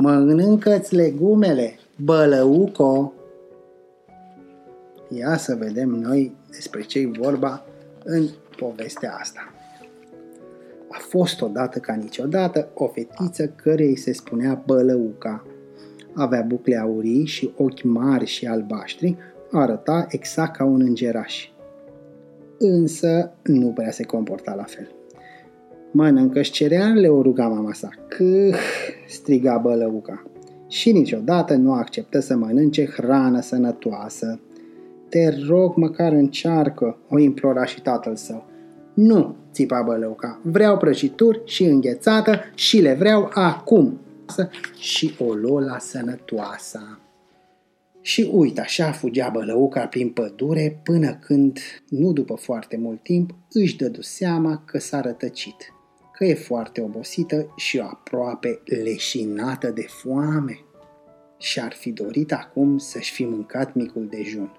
mănâncă-ți legumele, bălăuco. Ia să vedem noi despre ce vorba în povestea asta. A fost odată ca niciodată o fetiță cărei se spunea Bălăuca. Avea bucle aurii și ochi mari și albaștri, arăta exact ca un îngeraș. Însă nu prea se comporta la fel. Mănâncă-și cerealele, o ruga mama sa. Câh, striga Bălăuca. Și niciodată nu acceptă să mănânce hrană sănătoasă. Te rog, măcar încearcă, o implora și tatăl său. Nu, țipa Bălăuca, vreau prăjituri și înghețată și le vreau acum. Și o lola sănătoasă. Și uite, așa fugea bălăuca prin pădure până când, nu după foarte mult timp, își dădu seama că s-a rătăcit, că e foarte obosită și aproape leșinată de foame. Și-ar fi dorit acum să-și fi mâncat micul dejun.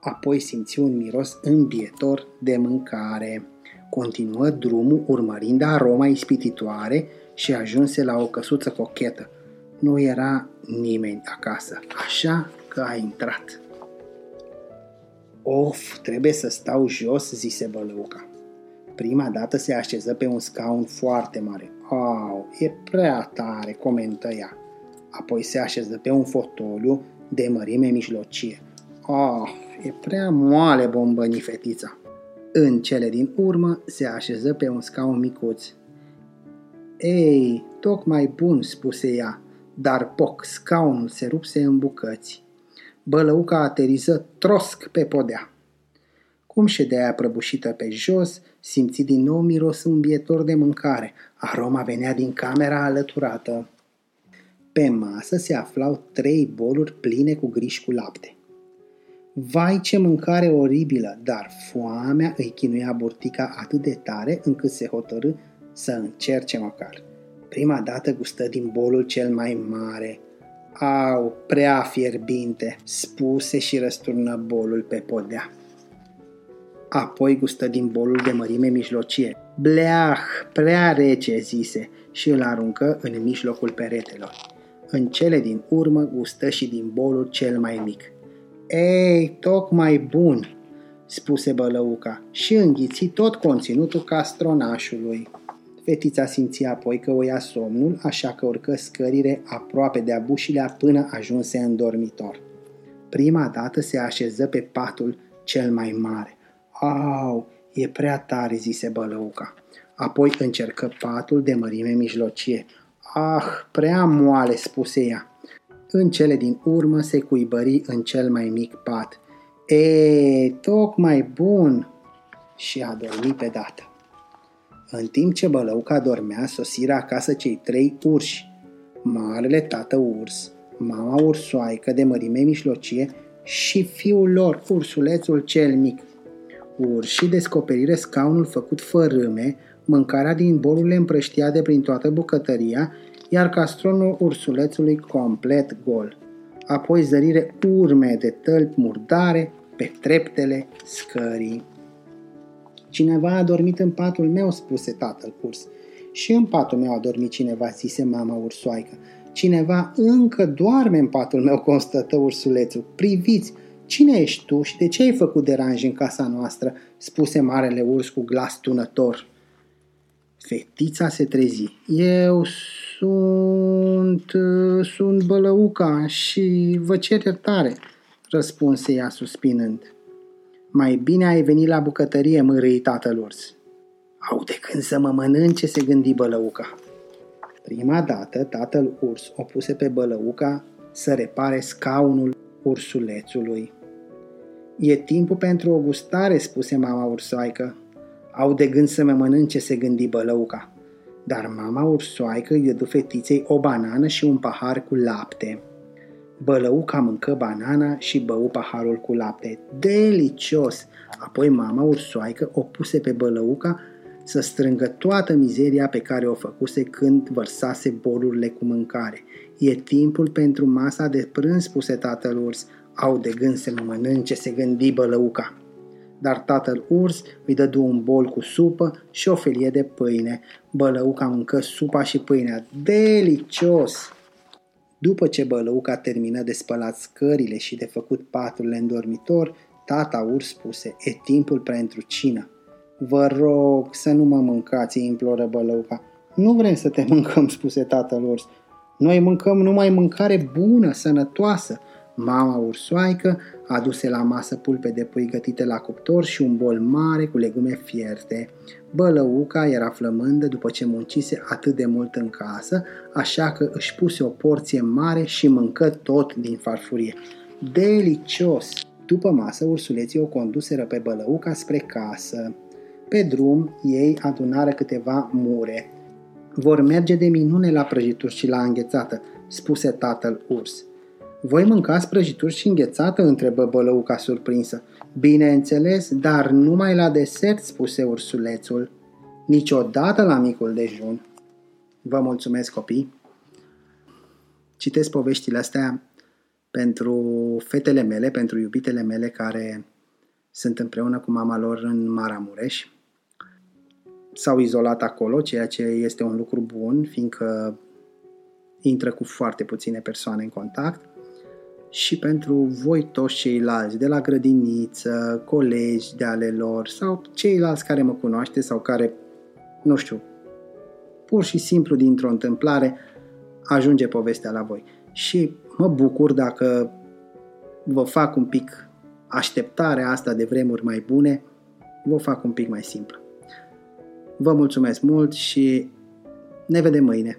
Apoi simți un miros îmbietor de mâncare. Continuă drumul urmărind aroma ispititoare și ajunse la o căsuță cochetă. Nu era nimeni acasă, așa că a intrat. Of, trebuie să stau jos, zise bălăuca. Prima dată se așeză pe un scaun foarte mare. Au, e prea tare, comentă ea. Apoi se așeză pe un fotoliu de mărime mijlocie. Ah, e prea moale, bombăni fetița. În cele din urmă se așeză pe un scaun micuț. Ei, tocmai bun, spuse ea, dar poc, scaunul se rupse în bucăți. Bălăuca ateriză trosc pe podea. Cum ședea prăbușită pe jos, simți din nou miros îmbietor de mâncare. Aroma venea din camera alăturată. Pe masă se aflau trei boluri pline cu griș cu lapte. Vai ce mâncare oribilă, dar foamea îi chinuia burtica atât de tare încât se hotărâ să încerce măcar. Prima dată gustă din bolul cel mai mare. Au, prea fierbinte, spuse și răsturnă bolul pe podea. Apoi gustă din bolul de mărime mijlocie. Bleah, prea rece, zise, și îl aruncă în mijlocul peretelor. În cele din urmă gustă și din bolul cel mai mic. Ei, tocmai bun, spuse bălăuca și înghiți tot conținutul castronașului. Fetița simțea apoi că o ia somnul, așa că urcă scările aproape de abușilea până ajunse în dormitor. Prima dată se așeză pe patul cel mai mare. Au, e prea tare, zise bălăuca. Apoi încercă patul de mărime mijlocie. Ah, prea moale, spuse ea. În cele din urmă se cuibări în cel mai mic pat. E, tocmai bun! Și a dormit pe dată. În timp ce bălăuca dormea, sosiră acasă cei trei urși. Marele tată urs, mama ursoaică de mărime mijlocie și fiul lor, ursulețul cel mic. Urșii descoperiră scaunul făcut fărâme, mâncarea din bolurile împrăștiate prin toată bucătăria, iar castronul ursulețului complet gol. Apoi zărire urme de tălpi murdare pe treptele scării. Cineva a dormit în patul meu, spuse tatăl curs. Și în patul meu a dormit cineva, zise mama ursoaică. Cineva încă doarme în patul meu, constată ursulețul. Priviți, cine ești tu și de ce ai făcut deranj în casa noastră? spuse marele urs cu glas tunător. Fetița se trezi. Eu sunt... sunt bălăuca și vă cer iertare, răspunse ea suspinând. Mai bine ai venit la bucătărie, mărâi tatăl urs. Au de când să mă mănânce, se gândi bălăuca. Prima dată, tatăl urs o puse pe bălăuca să repare scaunul ursulețului. E timpul pentru o gustare, spuse mama ursoaică. Au de gând să mă mănânce, se gândi bălăuca. Dar mama ursoaică îi dădu fetiței o banană și un pahar cu lapte. Bălăuca mâncă banana și bău paharul cu lapte. Delicios! Apoi mama ursoaică o puse pe bălăuca să strângă toată mizeria pe care o făcuse când vărsase bolurile cu mâncare. E timpul pentru masa de prânz, spuse tatăl urs. Au de gând să mă mănânce, se gândi bălăuca. Dar tatăl urs îi dădu un bol cu supă și o felie de pâine. Bălăuca mâncă supa și pâinea. Delicios! După ce bălăuca termină de spălat scările și de făcut paturile în dormitor, tata urs spuse, e timpul pentru cină. Vă rog să nu mă mâncați, imploră bălăuca. Nu vrem să te mâncăm, spuse tatăl urs. Noi mâncăm numai mâncare bună, sănătoasă. Mama ursoaică aduse la masă pulpe de pui gătite la cuptor și un bol mare cu legume fierte. Bălăuca era flămândă după ce muncise atât de mult în casă, așa că își puse o porție mare și mâncă tot din farfurie. Delicios! După masă, ursuleții o conduseră pe bălăuca spre casă. Pe drum, ei adunară câteva mure. Vor merge de minune la prăjituri și la înghețată, spuse tatăl urs. Voi mâncați prăjituri și înghețată? întrebă bălăuca surprinsă. Bineînțeles, dar numai la desert, spuse ursulețul. Niciodată la micul dejun. Vă mulțumesc, copii! Citesc poveștile astea pentru fetele mele, pentru iubitele mele care sunt împreună cu mama lor în Maramureș. S-au izolat acolo, ceea ce este un lucru bun, fiindcă intră cu foarte puține persoane în contact și pentru voi toți ceilalți de la grădiniță, colegi de ale lor sau ceilalți care mă cunoaște sau care, nu știu, pur și simplu dintr-o întâmplare ajunge povestea la voi. Și mă bucur dacă vă fac un pic așteptarea asta de vremuri mai bune, vă fac un pic mai simplu. Vă mulțumesc mult și ne vedem mâine!